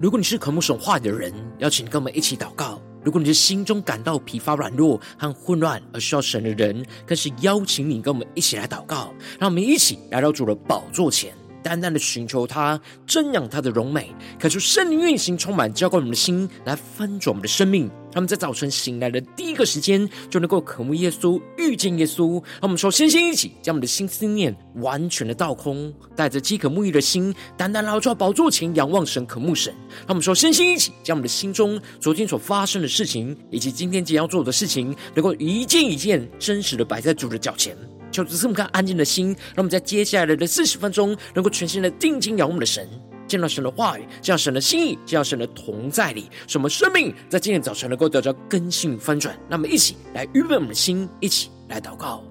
如果你是渴慕神话的人，邀请跟我们一起祷告；如果你是心中感到疲乏、软弱和混乱而需要神的人，更是邀请你跟我们一起来祷告。让我们一起来到主的宝座前。单单的寻求他，瞻仰他的荣美，渴求圣灵运行，充满浇灌我们的心，来翻转我们的生命。他们在早晨醒来的第一个时间，就能够渴慕耶稣，遇见耶稣。让我们说，先先一起将我们的心思念完全的倒空，带着饥渴沐浴的心，单单来到宝座前仰望神，渴慕神。让我们说，先先一起将我们的心中昨天所发生的事情，以及今天即将要做的事情，能够一件一件真实的摆在主的脚前。求主赐我们安静的心，让我们在接下来的四十分钟，能够全心的定睛仰望我们的神，见到神的话语，见到神的心意，见到神的同在里，使我们生命在今天早晨能够得到更新翻转。那么，一起来预备我们的心，一起来祷告。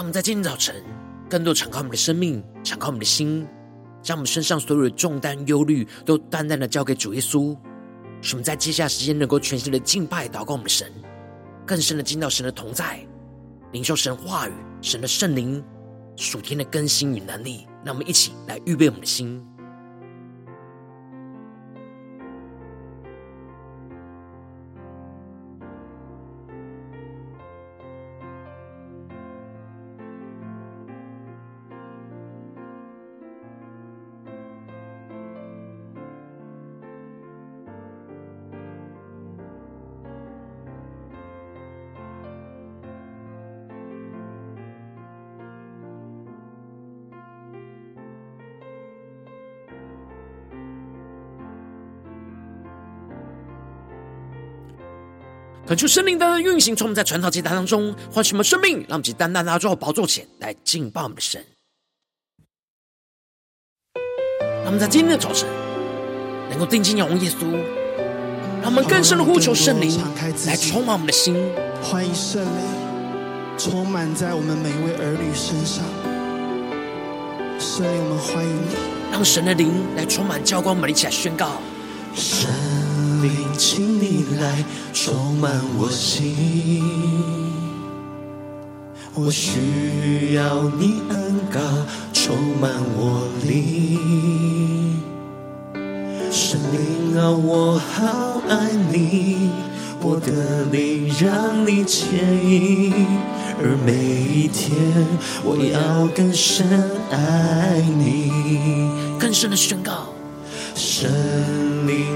让我们在今天早晨，更多敞开我们的生命，敞开我们的心，将我们身上所有的重担、忧虑，都淡淡的交给主耶稣。使我们在接下来时间，能够全新的敬拜、祷告我们的神，更深的进到神的同在，领受神话语、神的圣灵属天的更新与能力。让我们一起来预备我们的心。恳求圣灵的运行，从我们在传道祭坛当中唤醒我们生命，让我们去单单拿到宝座前来敬拜我们的神。让我们在今天的早晨能够定睛仰望耶稣，让我们更深的呼求圣灵来充满我们的心。欢迎圣灵充满在我们每一位儿女身上。圣灵，我们欢迎你，让神的灵来充满教官我们，一起来宣告。神。灵，请你来充满我心，我需要你恩膏充满我灵。神灵啊，我好爱你，我的灵让你牵引，而每一天我要更深爱你，更深的宣告。圣灵，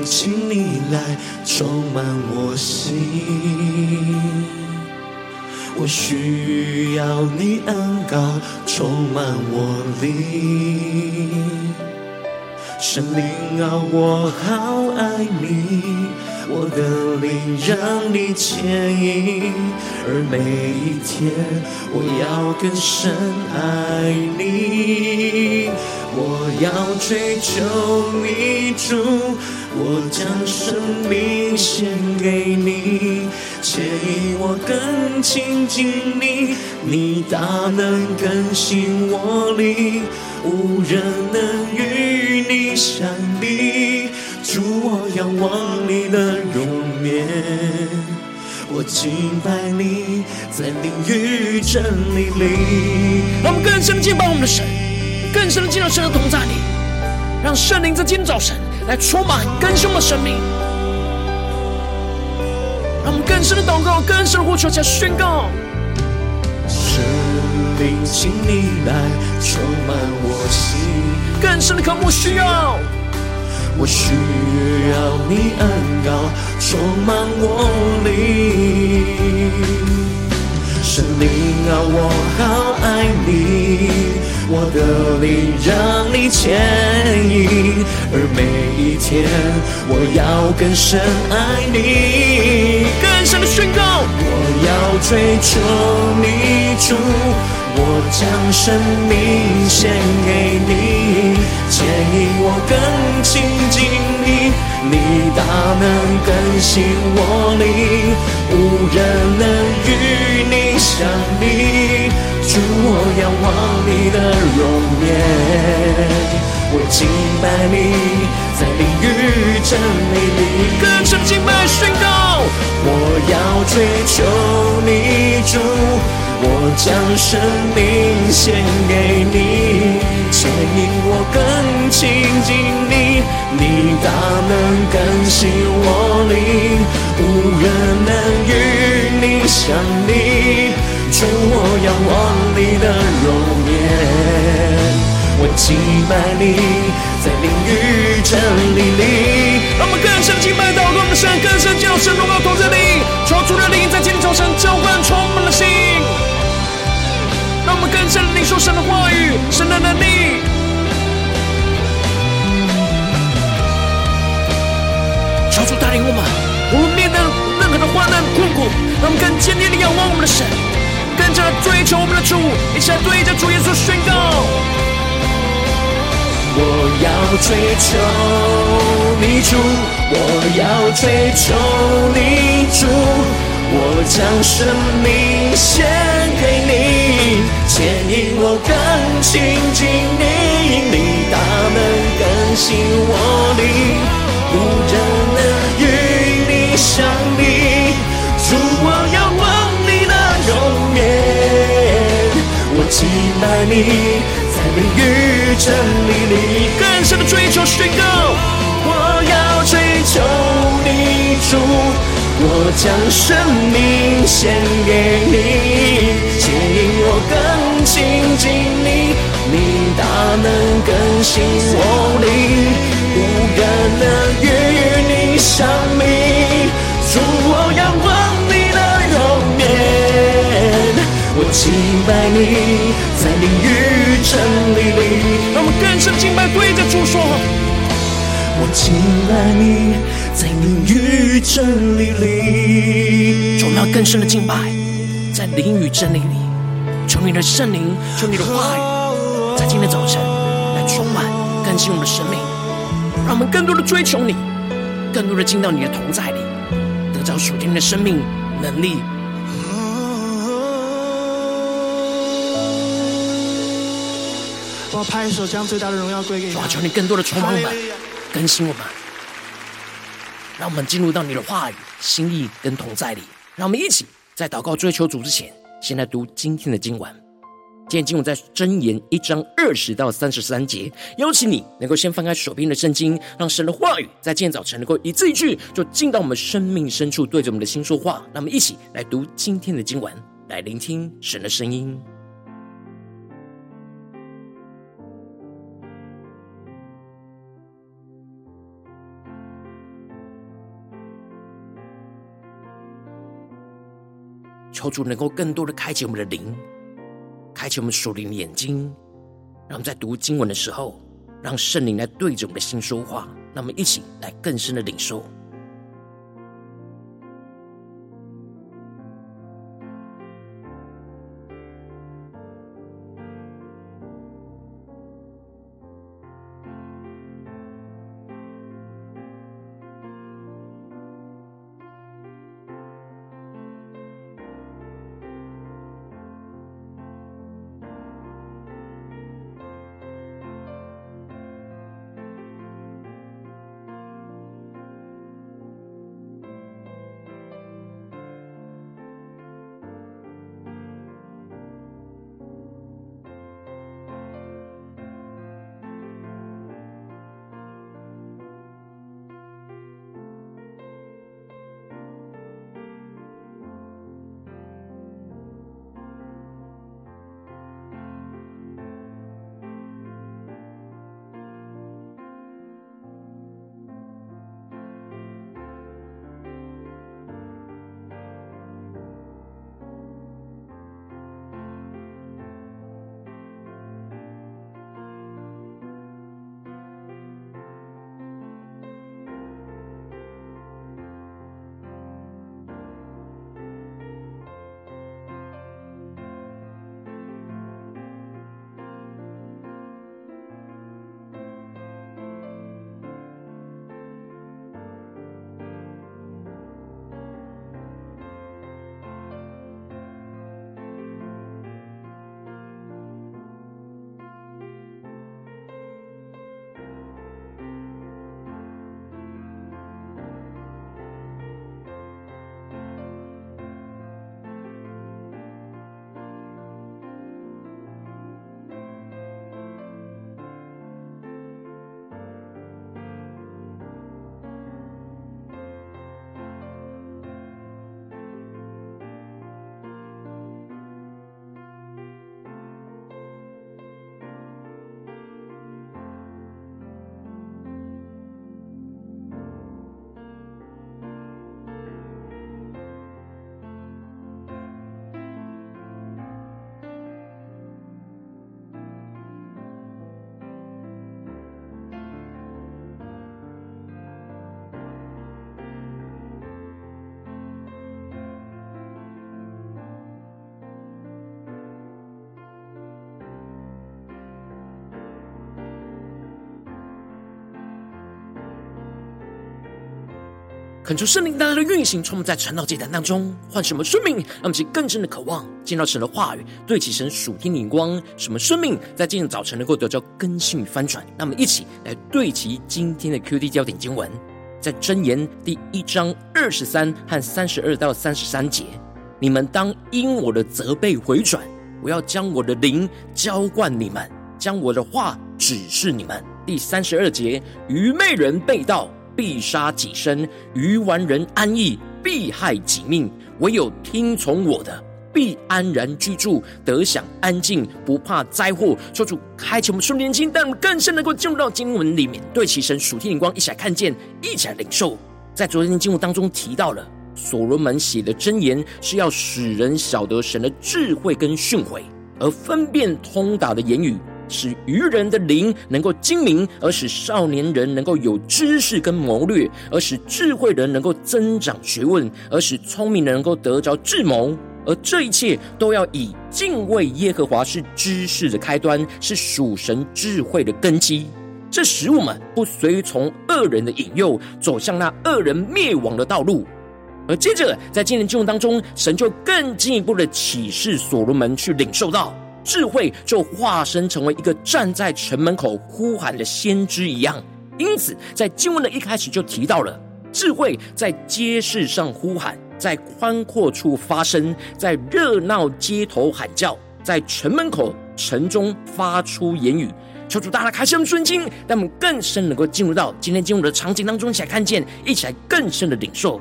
请你来充满我心，我需要你恩膏充满我灵。神灵啊，我好爱你，我的灵让你牵引，而每一天我要更深爱你。我要追求你，主，我将生命献给你，牵引我更亲近你，你大能更新我灵，无人能与你相比。主，我仰望你的容颜，我敬拜你，在灵与真理里。让我们更深敬拜我们的神。更深的进入神的同在里，让圣灵在今天早晨来充满更新的生命，让我们更深的祷告，更深的呼求，加宣告。圣灵，请你来充满我心，更深的渴慕需要，我需要你恩膏充满我灵。圣灵啊，我好爱你。我的灵让你牵引，而每一天我要更深爱你，更深的宣告。我要追求你主，我将生命献给你，牵引我更亲近你，你大能更新我灵，无人能与你相比。主，我仰望你的容颜。我敬拜你，在灵与真理里，更深敬拜宣告。我要追求你，主，我将生命献给你，牵引我更亲近你，你大能更新我灵，无人能与你相比。主，我仰望你的容颜。我敬拜你，在灵与真理里。让我们更深敬拜祷告的神，更深叫神荣耀同在里，求主的灵在今天早晨浇灌充满了心。让我们更深领受神的话语，神的能力。求主带领我们，我们面对任何的患难困苦，让我们更坚定的仰望我们的神，更加追求我们的主，一起来对着主耶稣宣告。我要追求你主，我要追求你主，我将生命献给你，牵引我更亲近你，你大能更新我灵，无人能与你相比。主，我要望你的容颜，我敬拜你。灵与真理里，更深的追求宣告。我要追求你主，我将生命献给你，牵引我更亲近你，你大能更新我灵，无人能与你相比。主，我仰望你的容颜，我敬拜你。在灵与真理里，让我们更深敬拜，对着主说：我敬拜你，在灵与真理里。求要更深的敬拜，在灵与真理里。求你的圣灵，求你的话语，在今天早晨来充满更新我们的生命，让我们更多的追求你，更多的进到你的同在里，得着属天的生命能力。我要拍手，将最大的荣耀归给你。求你更多的充满我们，更新我们，让我们进入到你的话语、心意跟同在里。让我们一起在祷告追求主之前，先来读今天的经文。今天经文在箴言一章二十到三十三节。邀请你能够先翻开手边的圣经，让神的话语在今天早晨能够一字一句，就进到我们生命深处，对着我们的心说话。让我们一起来读今天的经文，来聆听神的声音。求主能够更多的开启我们的灵，开启我们属灵的眼睛，让我们在读经文的时候，让圣灵来对着我们的心说话，让我们一起来更深的领受。恳求圣灵大大的运行，充满在传道祭坛当中，唤什么生命，让我们更深的渴望见到神的话语，对齐神属天的眼光。什么生命在今天早晨能够得到更新与翻转？那么一起来对齐今天的 QD 焦点经文，在箴言第一章二十三和三十二到三十三节：你们当因我的责备回转，我要将我的灵浇灌你们，将我的话指示你们。第三十二节：愚昧人被道。必杀己身，愚顽人安逸，必害己命。唯有听从我的，必安然居住，得享安静，不怕灾祸。求主开启我们属灵眼睛，让我们更深能够进入到经文里面，对齐神属天眼光，一起来看见，一起来领受。在昨天的经文当中提到了，所罗门写的箴言是要使人晓得神的智慧跟训诲，而分辨通达的言语。使愚人的灵能够精明，而使少年人能够有知识跟谋略，而使智慧人能够增长学问，而使聪明人能够得着智谋。而这一切都要以敬畏耶和华是知识的开端，是属神智慧的根基。这使我们不随从恶人的引诱，走向那恶人灭亡的道路。而接着在今天经文当中，神就更进一步的启示所罗门去领受到。智慧就化身成为一个站在城门口呼喊的先知一样，因此在经文的一开始就提到了智慧在街市上呼喊，在宽阔处发声，在热闹街头喊叫，在城门口城中发出言语。求主大大开圣顺经，让我们更深能够进入到今天经文的场景当中，一起来看见，一起来更深的领受。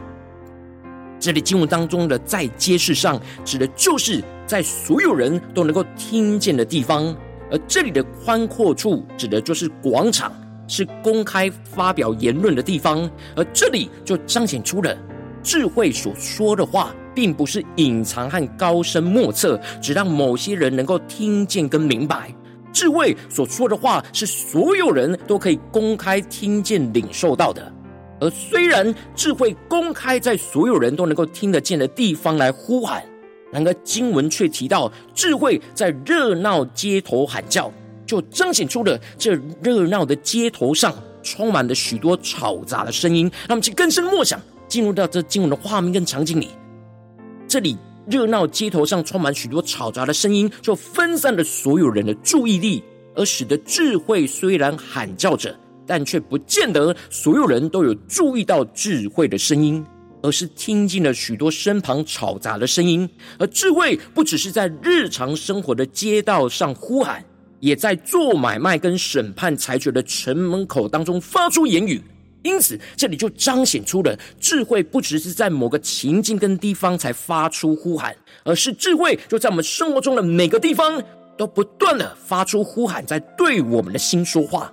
这里经文当中的在街市上，指的就是在所有人都能够听见的地方；而这里的宽阔处，指的就是广场，是公开发表言论的地方。而这里就彰显出了智慧所说的话，并不是隐藏和高深莫测，只让某些人能够听见跟明白。智慧所说的话，是所有人都可以公开听见、领受到的。而虽然智慧公开在所有人都能够听得见的地方来呼喊，然而经文却提到智慧在热闹街头喊叫，就彰显出了这热闹的街头上充满了许多嘈杂的声音。让我们去更深默想，进入到这经文的画面跟场景里。这里热闹街头上充满许多嘈杂的声音，就分散了所有人的注意力，而使得智慧虽然喊叫着。但却不见得所有人都有注意到智慧的声音，而是听见了许多身旁吵杂的声音。而智慧不只是在日常生活的街道上呼喊，也在做买卖跟审判裁决的城门口当中发出言语。因此，这里就彰显出了智慧不只是在某个情境跟地方才发出呼喊，而是智慧就在我们生活中的每个地方都不断的发出呼喊，在对我们的心说话。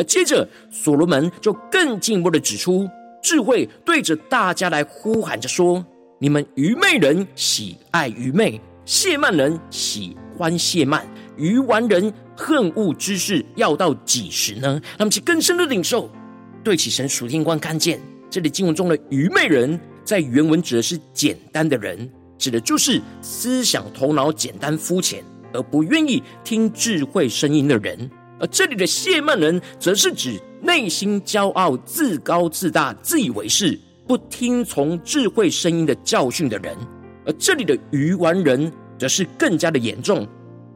而接着，所罗门就更进一步的指出，智慧对着大家来呼喊着说：“你们愚昧人喜爱愚昧，亵慢人喜欢亵慢，愚顽人恨恶知识，要到几时呢？”让我们去更深的领受，对起神属天光看见，这里经文中的愚昧人，在原文指的是简单的人，指的就是思想头脑简单肤浅，而不愿意听智慧声音的人。而这里的亵慢人，则是指内心骄傲、自高自大、自以为是、不听从智慧声音的教训的人；而这里的愚顽人，则是更加的严重，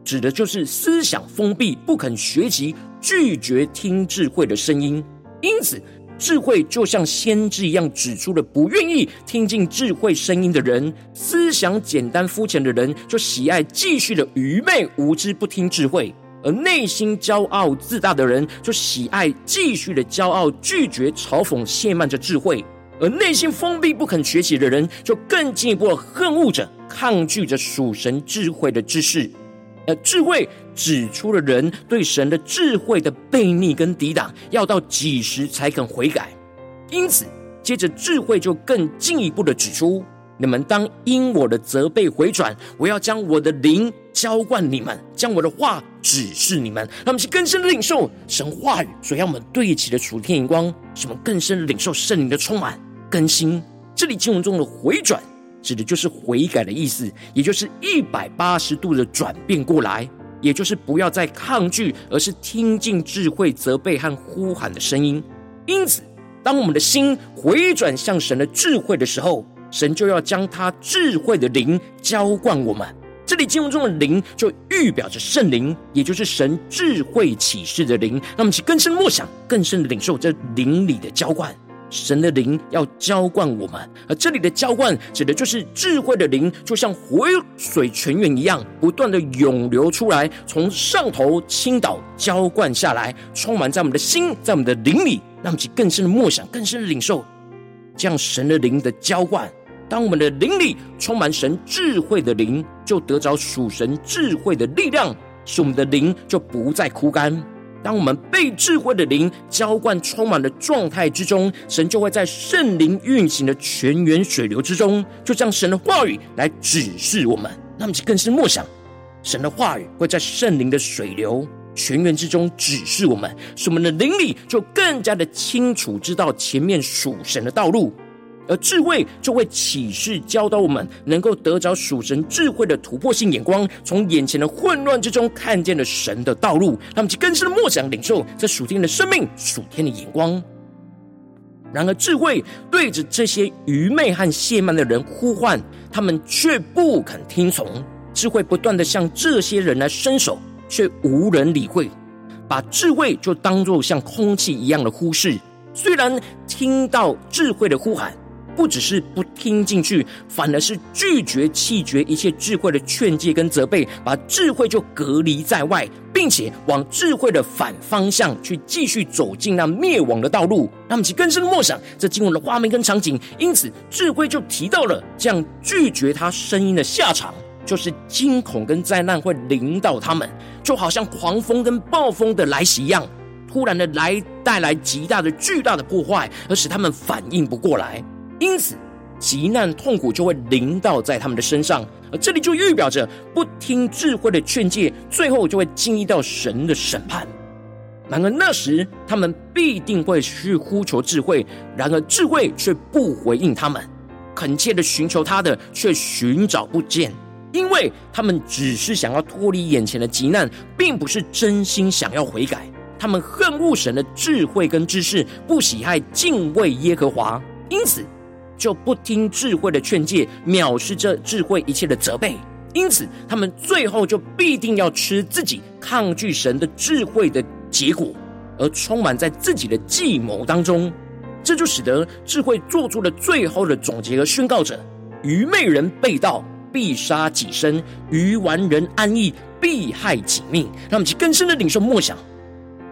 指的就是思想封闭、不肯学习、拒绝听智慧的声音。因此，智慧就像先知一样，指出了不愿意听进智慧声音的人；思想简单肤浅的人，就喜爱继续的愚昧无知，不听智慧。而内心骄傲自大的人，就喜爱继续的骄傲，拒绝嘲讽亵慢着智慧；而内心封闭不肯学习的人，就更进一步的恨恶着、抗拒着属神智慧的知识。而智慧指出了人对神的智慧的悖逆跟抵挡，要到几时才肯悔改？因此，接着智慧就更进一步的指出。你们当因我的责备回转，我要将我的灵浇灌你们，将我的话指示你们，让我们去更深的领受神话语所要我们对齐的属天眼光，使我们更深的领受圣灵的充满更新。这里经文中的回转，指的就是悔改的意思，也就是一百八十度的转变过来，也就是不要再抗拒，而是听进智慧责备和呼喊的声音。因此，当我们的心回转向神的智慧的时候，神就要将他智慧的灵浇灌我们。这里经文中的灵，就预表着圣灵，也就是神智慧启示的灵。那么，其更深的默想，更深的领受这灵里的浇灌。神的灵要浇灌我们，而这里的浇灌指的就是智慧的灵，就像活水泉源一样，不断的涌流出来，从上头倾倒浇灌下来，充满在我们的心，在我们的灵里。让我们去更深的默想，更深的领受，这样神的灵的浇灌。当我们的灵里充满神智慧的灵，就得着属神智慧的力量，使我们的灵就不再枯干。当我们被智慧的灵浇灌充满的状态之中，神就会在圣灵运行的泉源水流之中，就将神的话语来指示我们。那么就更是默想，神的话语会在圣灵的水流泉源之中指示我们，使我们的灵里就更加的清楚知道前面属神的道路。而智慧就会启示教导我们，能够得着属神智慧的突破性眼光，从眼前的混乱之中看见了神的道路，让我们去更深的默想领受这属天的生命、属天的眼光。然而，智慧对着这些愚昧和懈慢的人呼唤，他们却不肯听从。智慧不断的向这些人来伸手，却无人理会，把智慧就当作像空气一样的忽视。虽然听到智慧的呼喊。不只是不听进去，反而是拒绝弃绝一切智慧的劝诫跟责备，把智慧就隔离在外，并且往智慧的反方向去继续走进那灭亡的道路。那么其更深的默想这经文的画面跟场景，因此智慧就提到了这样拒绝他声音的下场，就是惊恐跟灾难会临到他们，就好像狂风跟暴风的来袭一样，突然的来带来极大的巨大的破坏，而使他们反应不过来。因此，急难痛苦就会临到在他们的身上，而这里就预表着不听智慧的劝诫，最后就会经历到神的审判。然而那时，他们必定会去呼求智慧，然而智慧却不回应他们，恳切的寻求他的却寻找不见，因为他们只是想要脱离眼前的急难，并不是真心想要悔改。他们恨恶神的智慧跟知识，不喜爱敬畏耶和华，因此。就不听智慧的劝诫，藐视这智慧一切的责备，因此他们最后就必定要吃自己抗拒神的智慧的结果，而充满在自己的计谋当中。这就使得智慧做出了最后的总结和宣告者：愚昧人背道，必杀己身；愚顽人安逸，必害己命。让我们去更深的领受默想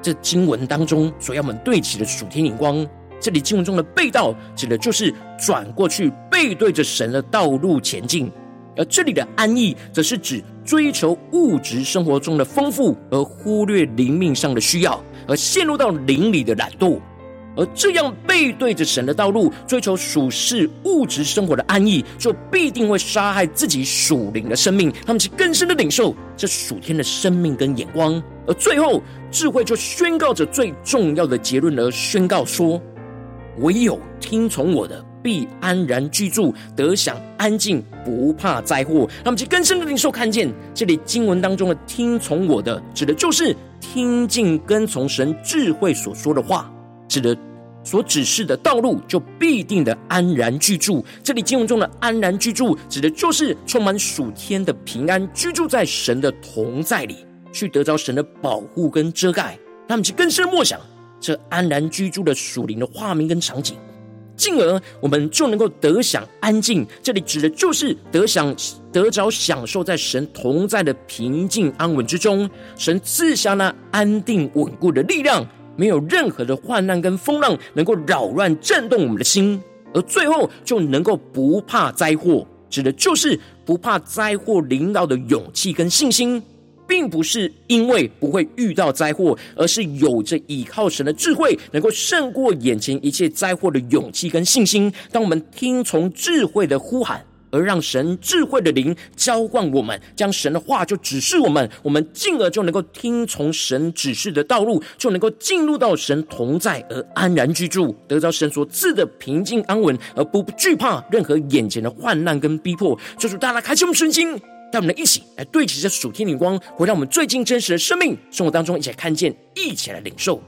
这经文当中所要我们对齐的主天眼光。这里经文中的背道，指的就是转过去背对着神的道路前进；而这里的安逸，则是指追求物质生活中的丰富，而忽略灵命上的需要，而陷入到灵里的懒惰。而这样背对着神的道路，追求属世物质生活的安逸，就必定会杀害自己属灵的生命。他们是更深的领受这属天的生命跟眼光。而最后，智慧就宣告着最重要的结论，而宣告说。唯有听从我的，必安然居住，得享安静，不怕灾祸。让我们去更深的领受，看见这里经文当中的“听从我的”，指的就是听进跟从神智慧所说的话，指的所指示的道路，就必定的安然居住。这里经文中的安然居住，指的就是充满属天的平安，居住在神的同在里，去得着神的保护跟遮盖。让我们去更深默想。这安然居住的属灵的画面跟场景，进而我们就能够得享安静。这里指的就是得享得着享受在神同在的平静安稳之中。神赐下那安定稳固的力量，没有任何的患难跟风浪能够扰乱震动我们的心，而最后就能够不怕灾祸。指的就是不怕灾祸临到的勇气跟信心。并不是因为不会遇到灾祸，而是有着倚靠神的智慧，能够胜过眼前一切灾祸的勇气跟信心。当我们听从智慧的呼喊，而让神智慧的灵浇灌我们，将神的话就指示我们，我们进而就能够听从神指示的道路，就能够进入到神同在而安然居住，得到神所赐的平静安稳，而不惧怕任何眼前的患难跟逼迫。就是大家开启我们顺心。让我们一起来对齐这属天灵光，回到我们最近真实的生命生活当中，一起来看见，一起来领受。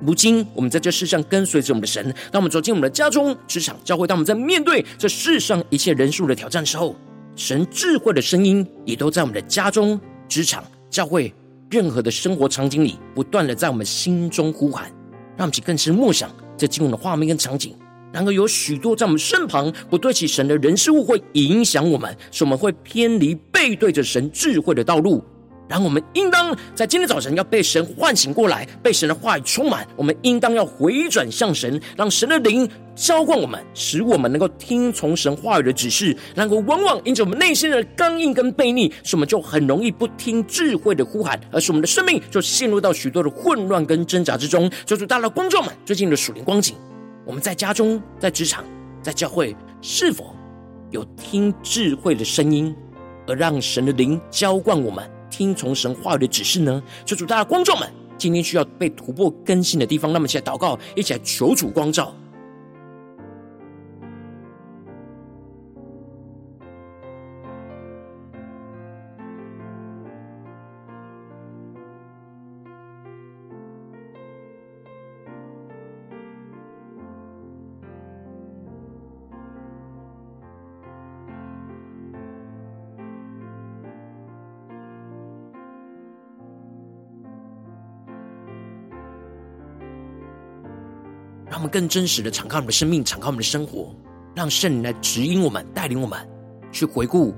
如今我们在这世上跟随着我们的神，当我们走进我们的家中、职场、教会，当我们在面对这世上一切人数的挑战的时候，神智慧的声音也都在我们的家中、职场、教会任何的生活场景里，不断的在我们心中呼喊，让我们去更深默想这经文的画面跟场景。然而，有许多在我们身旁不对起神的人事物，会影响我们，使我们会偏离背对着神智慧的道路。然后，我们应当在今天早晨要被神唤醒过来，被神的话语充满。我们应当要回转向神，让神的灵浇灌我们，使我们能够听从神话语的指示。然后，往往因着我们内心的刚硬跟悖逆，使我们就很容易不听智慧的呼喊，而使我们的生命就陷入到许多的混乱跟挣扎之中。求主大大光照们最近的属灵光景。我们在家中、在职场、在教会，是否有听智慧的声音，而让神的灵浇灌我们，听从神话语的指示呢？求主，大家观众们，今天需要被突破更新的地方，那么一起来祷告，一起来求主光照。让我们更真实的敞开我们的生命，敞开我们的生活，让圣灵来指引我们、带领我们去回顾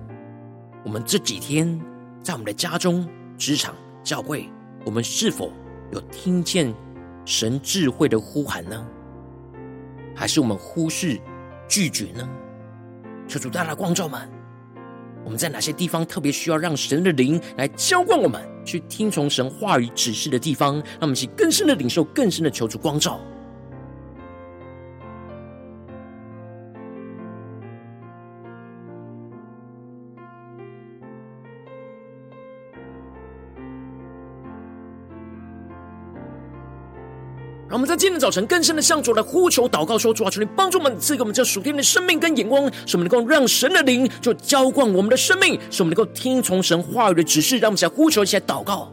我们这几天在我们的家中、职场、教会，我们是否有听见神智慧的呼喊呢？还是我们忽视、拒绝呢？求主大大光照们，我们在哪些地方特别需要让神的灵来浇灌我们，去听从神话语指示的地方，让我们去更深的领受、更深的求主光照。让我们在今天早晨更深的向主来呼求祷告说：主啊，求你帮助我们，赐给我们这属天的生命跟眼光，使我们能够让神的灵就浇灌我们的生命，使我们能够听从神话语的指示。让我们一起来呼求，一起来祷告。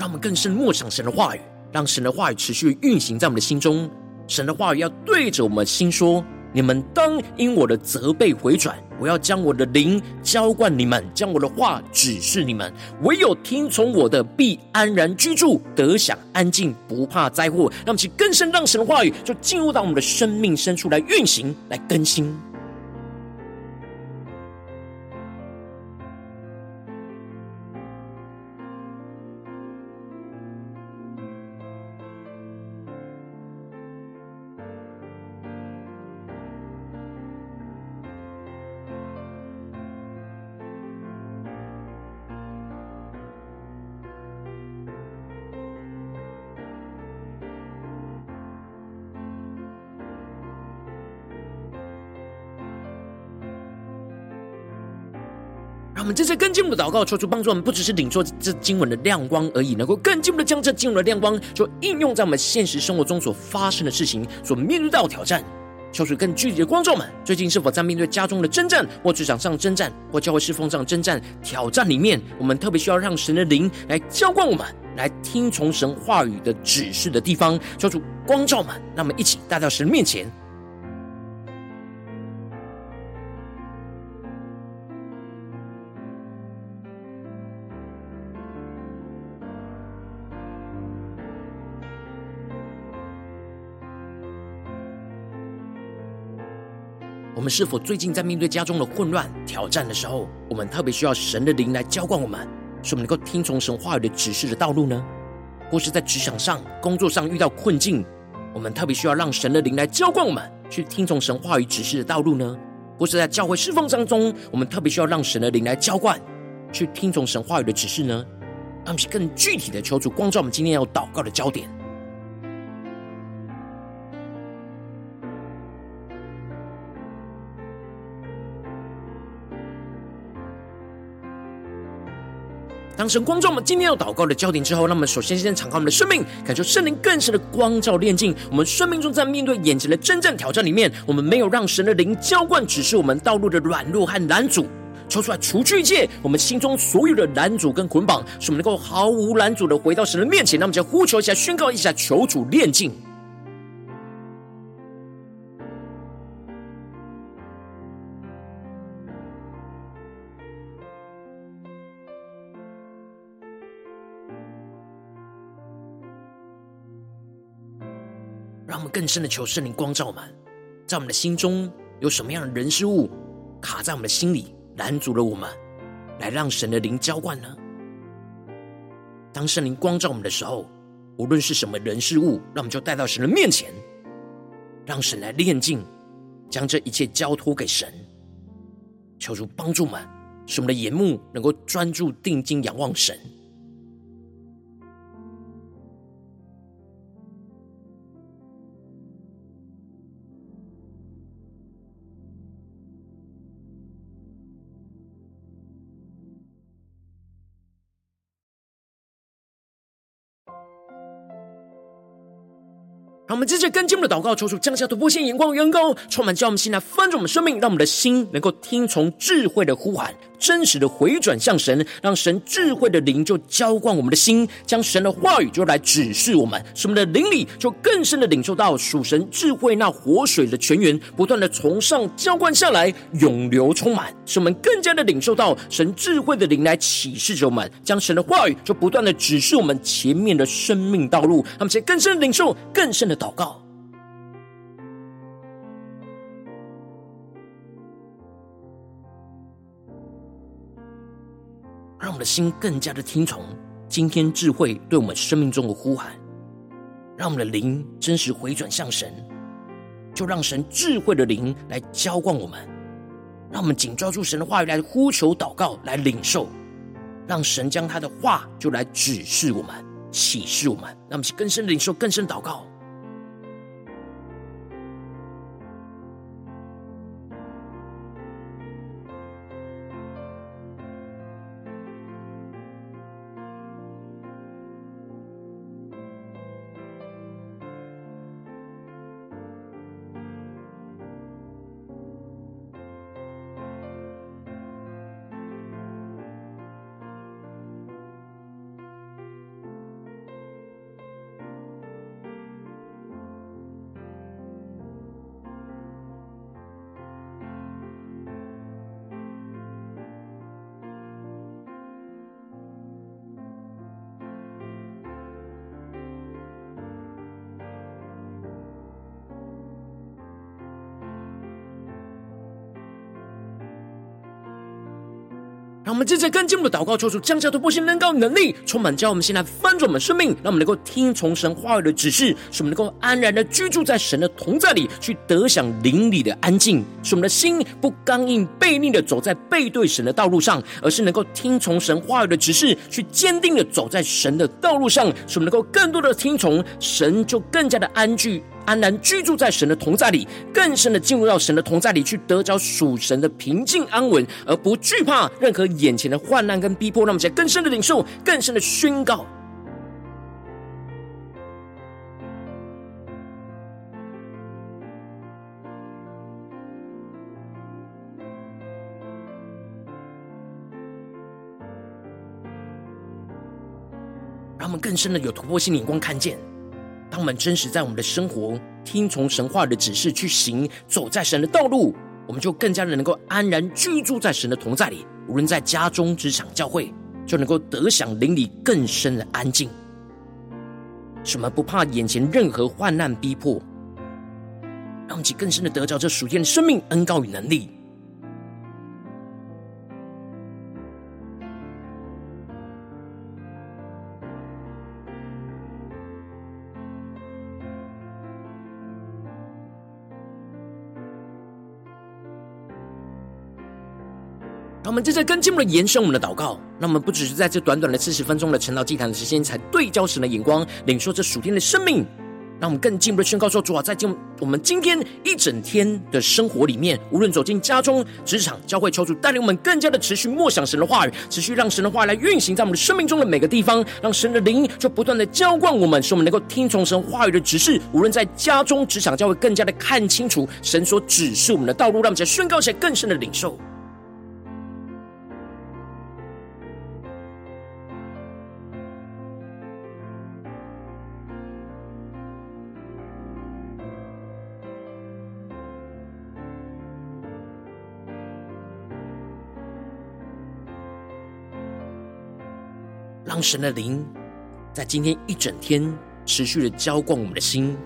让我们更深默想神的话语，让神的话语持续运行在我们的心中。神的话语要对着我们心说：“你们当因我的责备回转，我要将我的灵浇灌你们，将我的话指示你们。唯有听从我的，必安然居住，得享安静，不怕灾祸。”让我们去更深，让神的话语就进入到我们的生命深处来运行，来更新。这更进一步的祷告，求主帮助我们，不只是领受这经文的亮光而已，能够更进一步的将这经文的亮光，就应用在我们现实生活中所发生的事情，所面对到的挑战。求主更具体的光照们，最近是否在面对家中的征战，或职场上征战，或教会侍奉上征战挑战里面，我们特别需要让神的灵来浇灌我们，来听从神话语的指示的地方。求主光照们，让我们一起带到神面前。是否最近在面对家中的混乱挑战的时候，我们特别需要神的灵来浇灌我们，使我们能够听从神话语的指示的道路呢？或是在职场上、工作上遇到困境，我们特别需要让神的灵来浇灌我们，去听从神话语指示的道路呢？或是在教会侍奉当中，我们特别需要让神的灵来浇灌，去听从神话语的指示呢？让我们更具体的求主光照我们今天要祷告的焦点。当神光照我们今天要祷告的焦点之后，那么首先先敞开我们的生命，感受圣灵更深的光照炼净。我们生命中在面对眼前的真正挑战里面，我们没有让神的灵浇灌只是我们道路的软弱和拦阻，抽出来除去一切我们心中所有的拦阻跟捆绑，使我们能够毫无拦阻的回到神的面前。那我们就呼求一下，宣告一下，求主炼净。让我们更深的求圣灵光照们，在我们的心中有什么样的人事物卡在我们的心里，拦阻了我们，来让神的灵浇灌呢？当圣灵光照我们的时候，无论是什么人事物，让我们就带到神的面前，让神来炼净，将这一切交托给神，求主帮助们，使我们的眼目能够专注定睛仰望神。just 着跟进我们的祷告，求主降下突破性眼光，远高充满，叫我们心来翻转我们生命，让我们的心能够听从智慧的呼喊，真实的回转向神，让神智慧的灵就浇灌我们的心，将神的话语就来指示我们，使我们的灵里就更深的领受到属神智慧那活水的泉源，不断的从上浇灌下来，涌流充满，使我们更加的领受到神智慧的灵来启示着我们，将神的话语就不断的指示我们前面的生命道路，让我们更深的领受，更深的祷告，让我们的心更加的听从今天智慧对我们生命中的呼喊，让我们的灵真实回转向神，就让神智慧的灵来浇灌我们，让我们紧抓住神的话语来呼求祷告，来领受，让神将他的话就来指示我们、启示我们，让我们去更深的领受、更深祷告。我们接着跟进我们的祷告，求主降下突破性能高能力，充满，教我们现在翻转我们生命，让我们能够听从神话语的指示，使我们能够安然的居住在神的同在里，去得享灵里的安静，使我们的心不刚硬悖逆的走在背对神的道路上，而是能够听从神话语的指示，去坚定的走在神的道路上，使我们能够更多的听从神，就更加的安居。安然居住在神的同在里，更深的进入到神的同在里，去得着属神的平静安稳，而不惧怕任何眼前的患难跟逼迫。让我们在更深的领受，更深的宣告。让我们更深的有突破性眼光，看见。当我们真实在我们的生活听从神话的指示去行，走在神的道路，我们就更加的能够安然居住在神的同在里。无论在家中、职场、教会，就能够得享邻里更深的安静。什么不怕眼前任何患难逼迫，让我们更深的得着这属天的生命恩膏与能力。我们正在更进一步的延伸我们的祷告，那我们不只是在这短短的四十分钟的晨祷祭坛的时间，才对焦神的眼光，领受这属天的生命，让我们更进一步的宣告说：主啊，在今我们今天一整天的生活里面，无论走进家中、职场、教会，求主带领我们更加的持续默想神的话语，持续让神的话语来运行在我们的生命中的每个地方，让神的灵就不断的浇灌我们，使我们能够听从神话语的指示。无论在家中、职场、教会，更加的看清楚神所指示我们的道路，让我们在宣告起来更深的领受。神的灵在今天一整天持续的浇灌我们的心，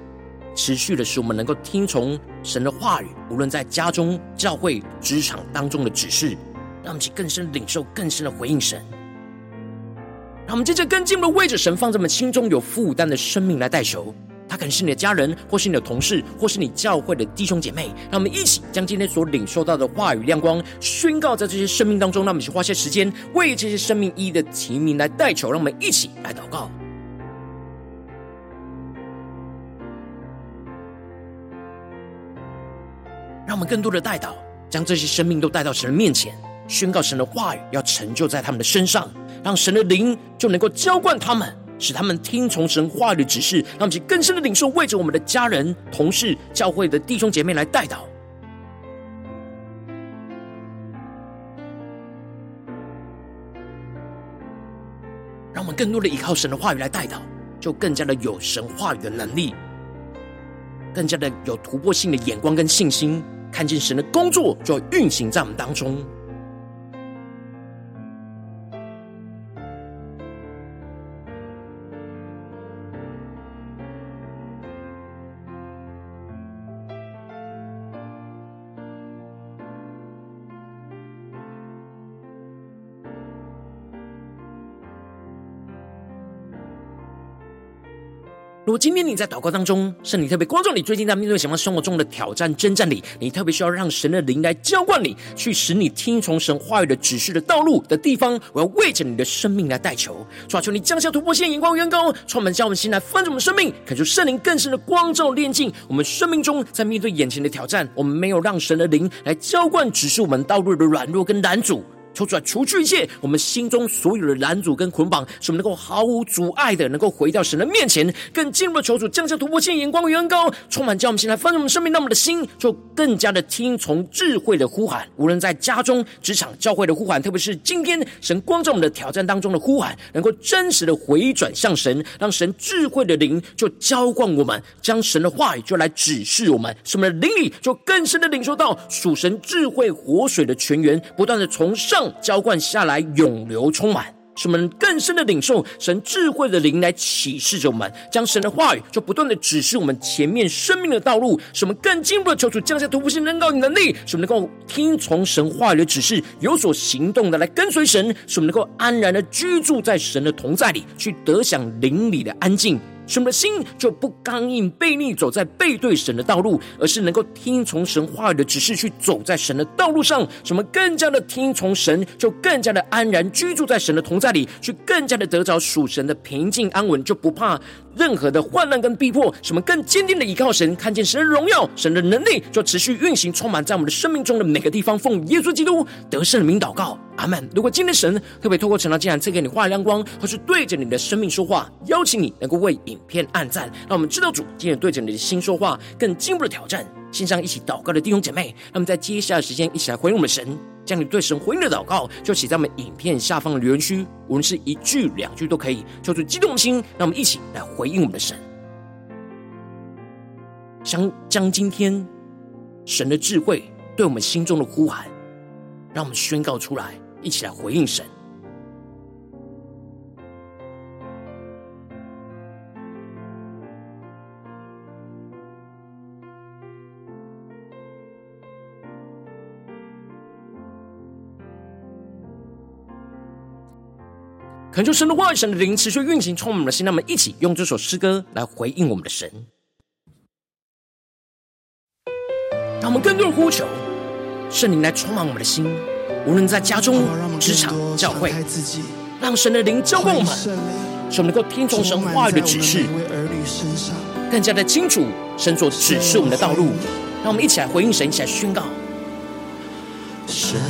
持续的使我们能够听从神的话语，无论在家中、教会、职场当中的指示，让我们去更深领受、更深的回应神。让我们接着跟进一步为着神放在我们心中有负担的生命来代求。他可能是你的家人，或是你的同事，或是你教会的弟兄姐妹。让我们一起将今天所领受到的话语亮光宣告在这些生命当中。让我们去花些时间为这些生命一一的提名来代求。让我们一起来祷告。让我们更多的代祷，将这些生命都带到神的面前，宣告神的话语要成就在他们的身上，让神的灵就能够浇灌他们。使他们听从神话语的指示，让我们更深的领受，为着我们的家人、同事、教会的弟兄姐妹来代祷，让我们更多的依靠神的话语来代祷，就更加的有神话语的能力，更加的有突破性的眼光跟信心，看见神的工作就运行在我们当中。今天你在祷告当中，圣灵特别光照你，最近在面对什么生活中的挑战征战里，你特别需要让神的灵来浇灌你，去使你听从神话语的指示的道路的地方，我要为着你的生命来代求，求求你降下突破性眼光，远高，充满将我们心来翻转我们生命，恳求圣灵更深的光照炼净我们生命中，在面对眼前的挑战，我们没有让神的灵来浇灌指示我们道路的软弱跟拦阻。求主来除去一切我们心中所有的拦阻跟捆绑，使我们能够毫无阻碍的能够回到神的面前，更进一步的求主降下突破性眼光与恩膏，充满叫我们心来翻转我们生命，让我们的心就更加的听从智慧的呼喊。无论在家中、职场、教会的呼喊，特别是今天神光照我们的挑战当中的呼喊，能够真实的回转向神，让神智慧的灵就浇灌我们，将神的话语就来指示我们，使我们的灵里就更深的领受到属神智慧活水的泉源，不断的从上。浇灌下来，涌流充满，使我们更深的领受神智慧的灵来启示着我们，将神的话语就不断的指示我们前面生命的道路，使我们更进一步的求主降下突破性能高的能力，使我们能够听从神话语的指示，有所行动的来跟随神，使我们能够安然的居住在神的同在里，去得享灵里的安静。什么的心就不刚硬背逆，走在背对神的道路，而是能够听从神话语的指示，去走在神的道路上。什么更加的听从神，就更加的安然居住在神的同在里，去更加的得着属神的平静安稳，就不怕任何的患难跟逼迫。什么更坚定的依靠神，看见神的荣耀，神的能力就持续运行，充满在我们的生命中的每个地方。奉耶稣基督得胜的名祷告，阿门。如果今天神特别透过晨祷竟然赐给你话语亮光，或是对着你的生命说话，邀请你能够为影片按赞，让我们知道主今天对着你的心说话，更进一步的挑战。线上一起祷告的弟兄姐妹，那么在接下来的时间，一起来回应我们的神，将你对神回应的祷告，就写在我们影片下方的留言区，无论是一句两句都可以，求出激动的心，让我们一起来回应我们的神，将将今天神的智慧对我们心中的呼喊，让我们宣告出来，一起来回应神。恳求神的话语、神的灵持续运行，充满我们的心。让我们一起用这首诗歌来回应我们的神，让我们更多的呼求圣灵来充满我们的心。无论在家中、职场、教会，让神的灵浇灌我们，使我们能够听从神话语的指示，更加的清楚神所指示我们的道路。让我们一起来回应神，一起来宣告：神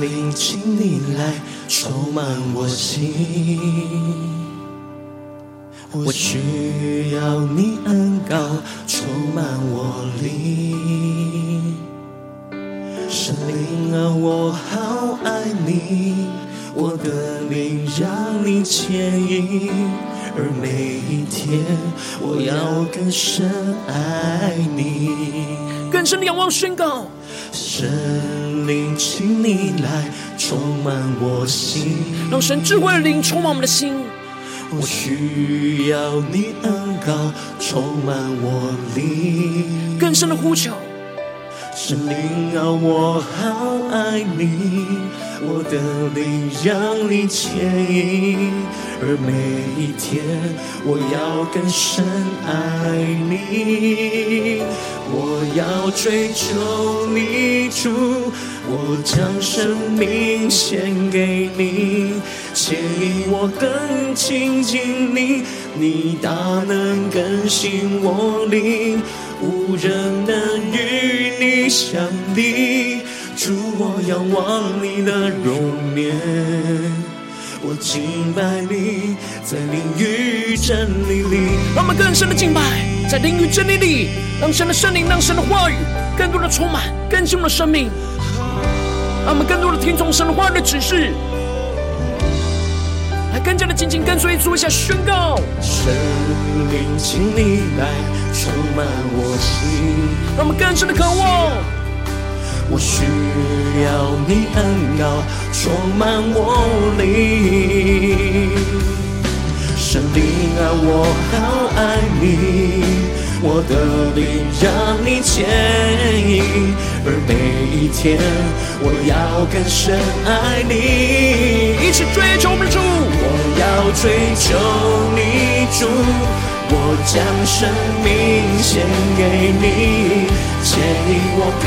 灵，请你来充满我心。我需要你恩膏充满我灵，神灵啊，我好爱你，我的灵让你牵引，而每一天我要更深爱你。更深的仰望宣告，神灵，请你来充满我心，让神智慧的灵充满我们的心。我需要你恩膏充满我灵，更深的呼求，神灵啊，我好爱你，我的灵让你牵引，而每一天我要更深爱你，我要追求你主，我将生命献给你。牵引我更亲近你，你大能更新我灵，无人能与你相比。主，我仰望你的容颜，我敬拜你，在灵与真理里。让我们更深的敬拜，在灵与真理里，让神的圣灵，让神的话语更多的充满更新我们的生命，让我们更多的听从神的话语的指示。来更加的紧紧跟随，做一下宣告。神灵，请你来充满我心，让我们更深的渴望。我需要你恩膏充满我灵。神灵啊，我好爱你。我的灵让你牵引，而每一天我要更深爱你。一起追求我们主，我要追求你主，我将生命献给你，牵引我更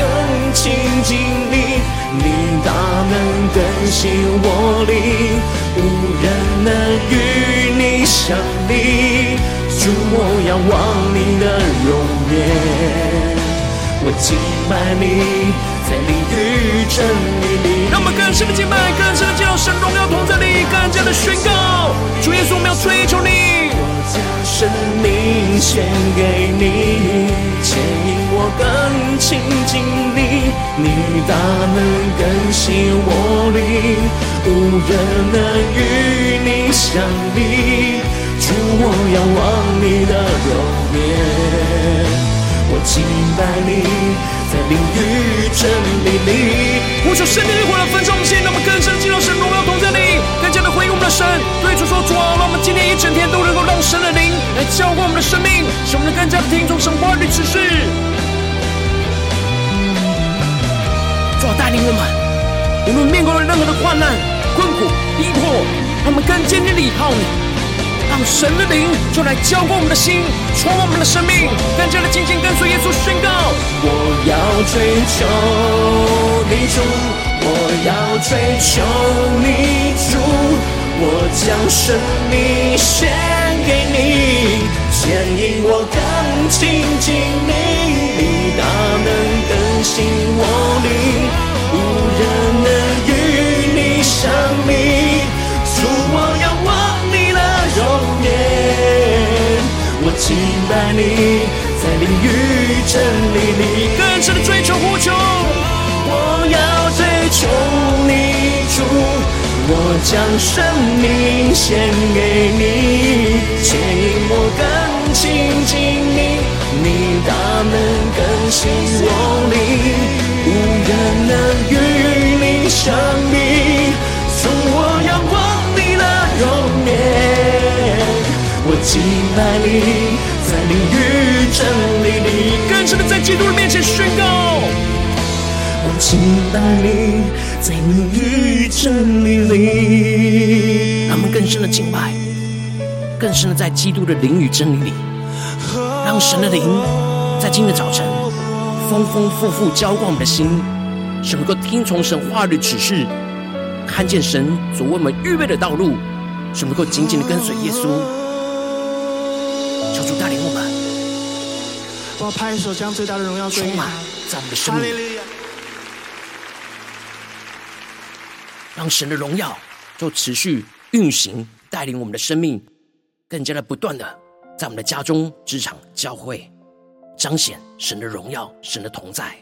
亲近你，你大能更新我灵，无人能与你相比。主，我仰望你的容颜，我敬拜你，在灵与真理里。更深的敬拜，更深的进入神荣耀同在里，更加的宣告。主耶稣，我们要追求你，我将生命献给你，牵引我更亲近你，你大能更新我灵，无人能与你相比。主，我仰望你的容颜，我敬拜你，在灵与真理里。呼求圣灵的火来焚烧我们心，让我们更深进入神荣耀同在里，更加的回应我们的神。对主说，主啊，让我们今天一整天都能够让神的灵来浇灌我们的生命，使我们能更加的听从神话语指示。主啊，带领我们，无论面对任何的患难、困苦、逼迫，让我们更坚定的依靠你。让神的灵就来浇灌我们的心，充满我们的生命，更加的紧紧跟随耶稣宣告。我要追求你主，我要追求你主，我将生命献给你，牵引我更亲近你，你大能更新我灵，无人能与你相比，主，我仰望你的容颜。我敬拜你，在灵与真理里更深的追求呼求。我要追求你主，我将生命献给你，牵引我更亲近你，你大能更新我灵，无人能与你相比，从，我仰望你的容颜。我敬拜你，在灵与真理里，更深的在基督的面前宣告。我敬拜你，在灵与真理里，让我们更深的敬拜，更深的在基督的灵与真理里，让神的灵在今天早晨丰丰富富浇灌我们的心，使能够听从神话语的指示，看见神所为我们预备的道路。使我们能够紧紧的跟随耶稣。求主带领我们，我拍手，将最大的荣耀归给他。在我们的生命，让神的荣耀就持续运行，带领我们的生命，更加的不断的在我们的家中、职场、教会彰显神的荣耀、神的同在。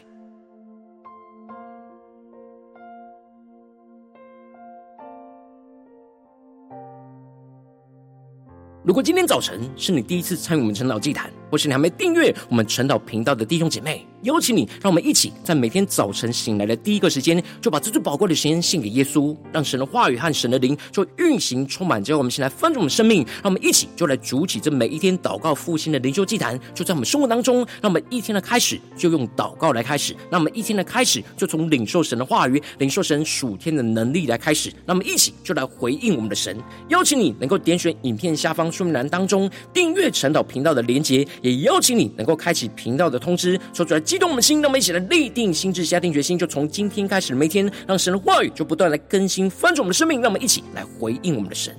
如果今天早晨是你第一次参与我们晨祷祭坛，或是你还没订阅我们晨祷频道的弟兄姐妹，邀请你，让我们一起在每天早晨醒来的第一个时间，就把这最宝贵的时间献给耶稣，让神的话语和神的灵就运行充满，叫我们先来翻转我们生命，让我们一起就来筑起这每一天祷告复兴的灵修祭坛，就在我们生活当中，让我们一天的开始就用祷告来开始，让我们一天的开始就从领受神的话语、领受神属天的能力来开始，让我们一起就来回应我们的神。邀请你能够点选影片下方说明栏当中订阅晨祷频道的连结，也邀请你能够开启频道的通知，说出来激动我们的心，让我们一起来立定心智，下定决心，就从今天开始每一天，让神的话语就不断来更新翻转我们的生命，让我们一起来回应我们的神。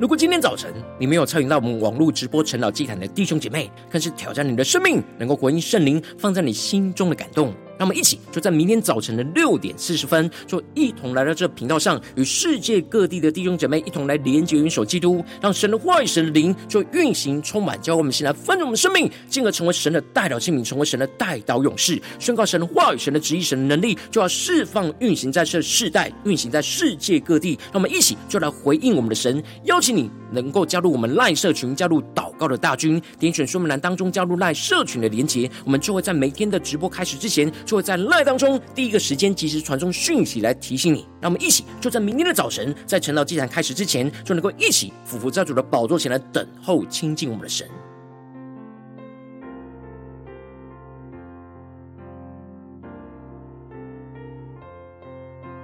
如果今天早晨你没有参与到我们网络直播晨祷祭坛的弟兄姐妹，更是挑战你的生命，能够回应圣灵放在你心中的感动。让我们一起就在明天早晨的六点四十分，就一同来到这频道上，与世界各地的弟兄姐妹一同来连接、元首基督，让神的话语、神的灵就运行、充满，教我们先来分盛我们生命，进而成为神的代表器皿，成为神的代祷勇士，宣告神的话语、神的旨意、神的能力，就要释放、运行在这世代，运行在世界各地。让我们一起就来回应我们的神，邀请你能够加入我们赖社群，加入祷告的大军，点选说明栏当中加入赖社群的连接，我们就会在每天的直播开始之前。就会在 LINE 当中第一个时间及时传送讯息来提醒你，让我们一起就在明天的早晨，在晨祷祭坛开始之前，就能够一起俯伏在主的宝座前来等候亲近我们的神。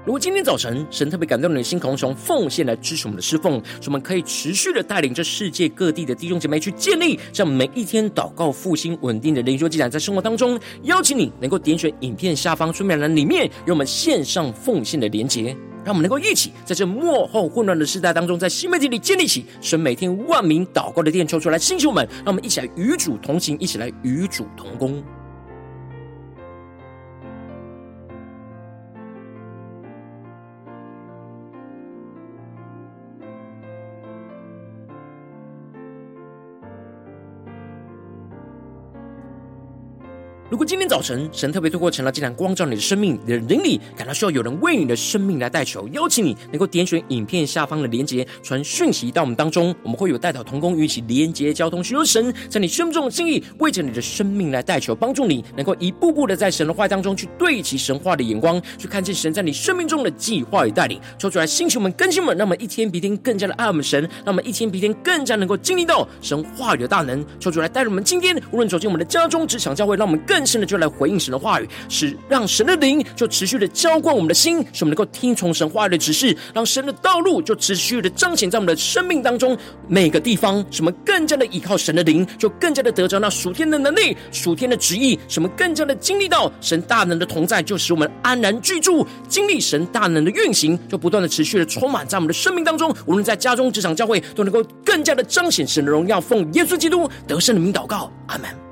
如果今天早晨神特别感动你的心，渴望奉献来支持我们的侍奉，使我们可以持续的带领这世界各地的弟兄姐妹去建立这样每一天祷告复兴稳定的灵修祭坛，在生活当中邀请你能够点选影片下方说明栏里面有我们线上奉献的连结，让我们能够一起在这末后混乱的时代当中，在新媒体里建立起神每天万名祷告的殿，抽出来星球们，让我们一起来与主同行，一起来与主同工。如果今天早晨神特别透过成了这盏光照你的生命，你的灵里感到需要有人为你的生命来代求，邀请你能够点选影片下方的连结，传讯息到我们当中，我们会有代祷同工与其连结交通，寻求神在你生命中的心意，为着你的生命来代求，帮助你能够一步步的在神的话当中去对齐神话的眼光，去看见神在你生命中的计划与带领，抽出来星球们更新们，让我们一天比一天更加的爱我们神，让我们一天比一天更加能够经历到神话语的大能，抽出来带着我们今天无论走进我们的家中、职场、教会，让我们更。更深的就来回应神的话语，使让神的灵就持续的浇灌我们的心，使我们能够听从神话语的指示，让神的道路就持续的彰显在我们的生命当中每个地方，使我们更加的依靠神的灵，就更加的得着那属天的能力、属天的旨意，使我们更加的经历到神大能的同在，就使我们安然居住，经历神大能的运行，就不断的持续的充满在我们的生命当中。无论在家中、职场、教会，都能够更加的彰显神的荣耀。奉耶稣基督得胜的名祷告，阿门。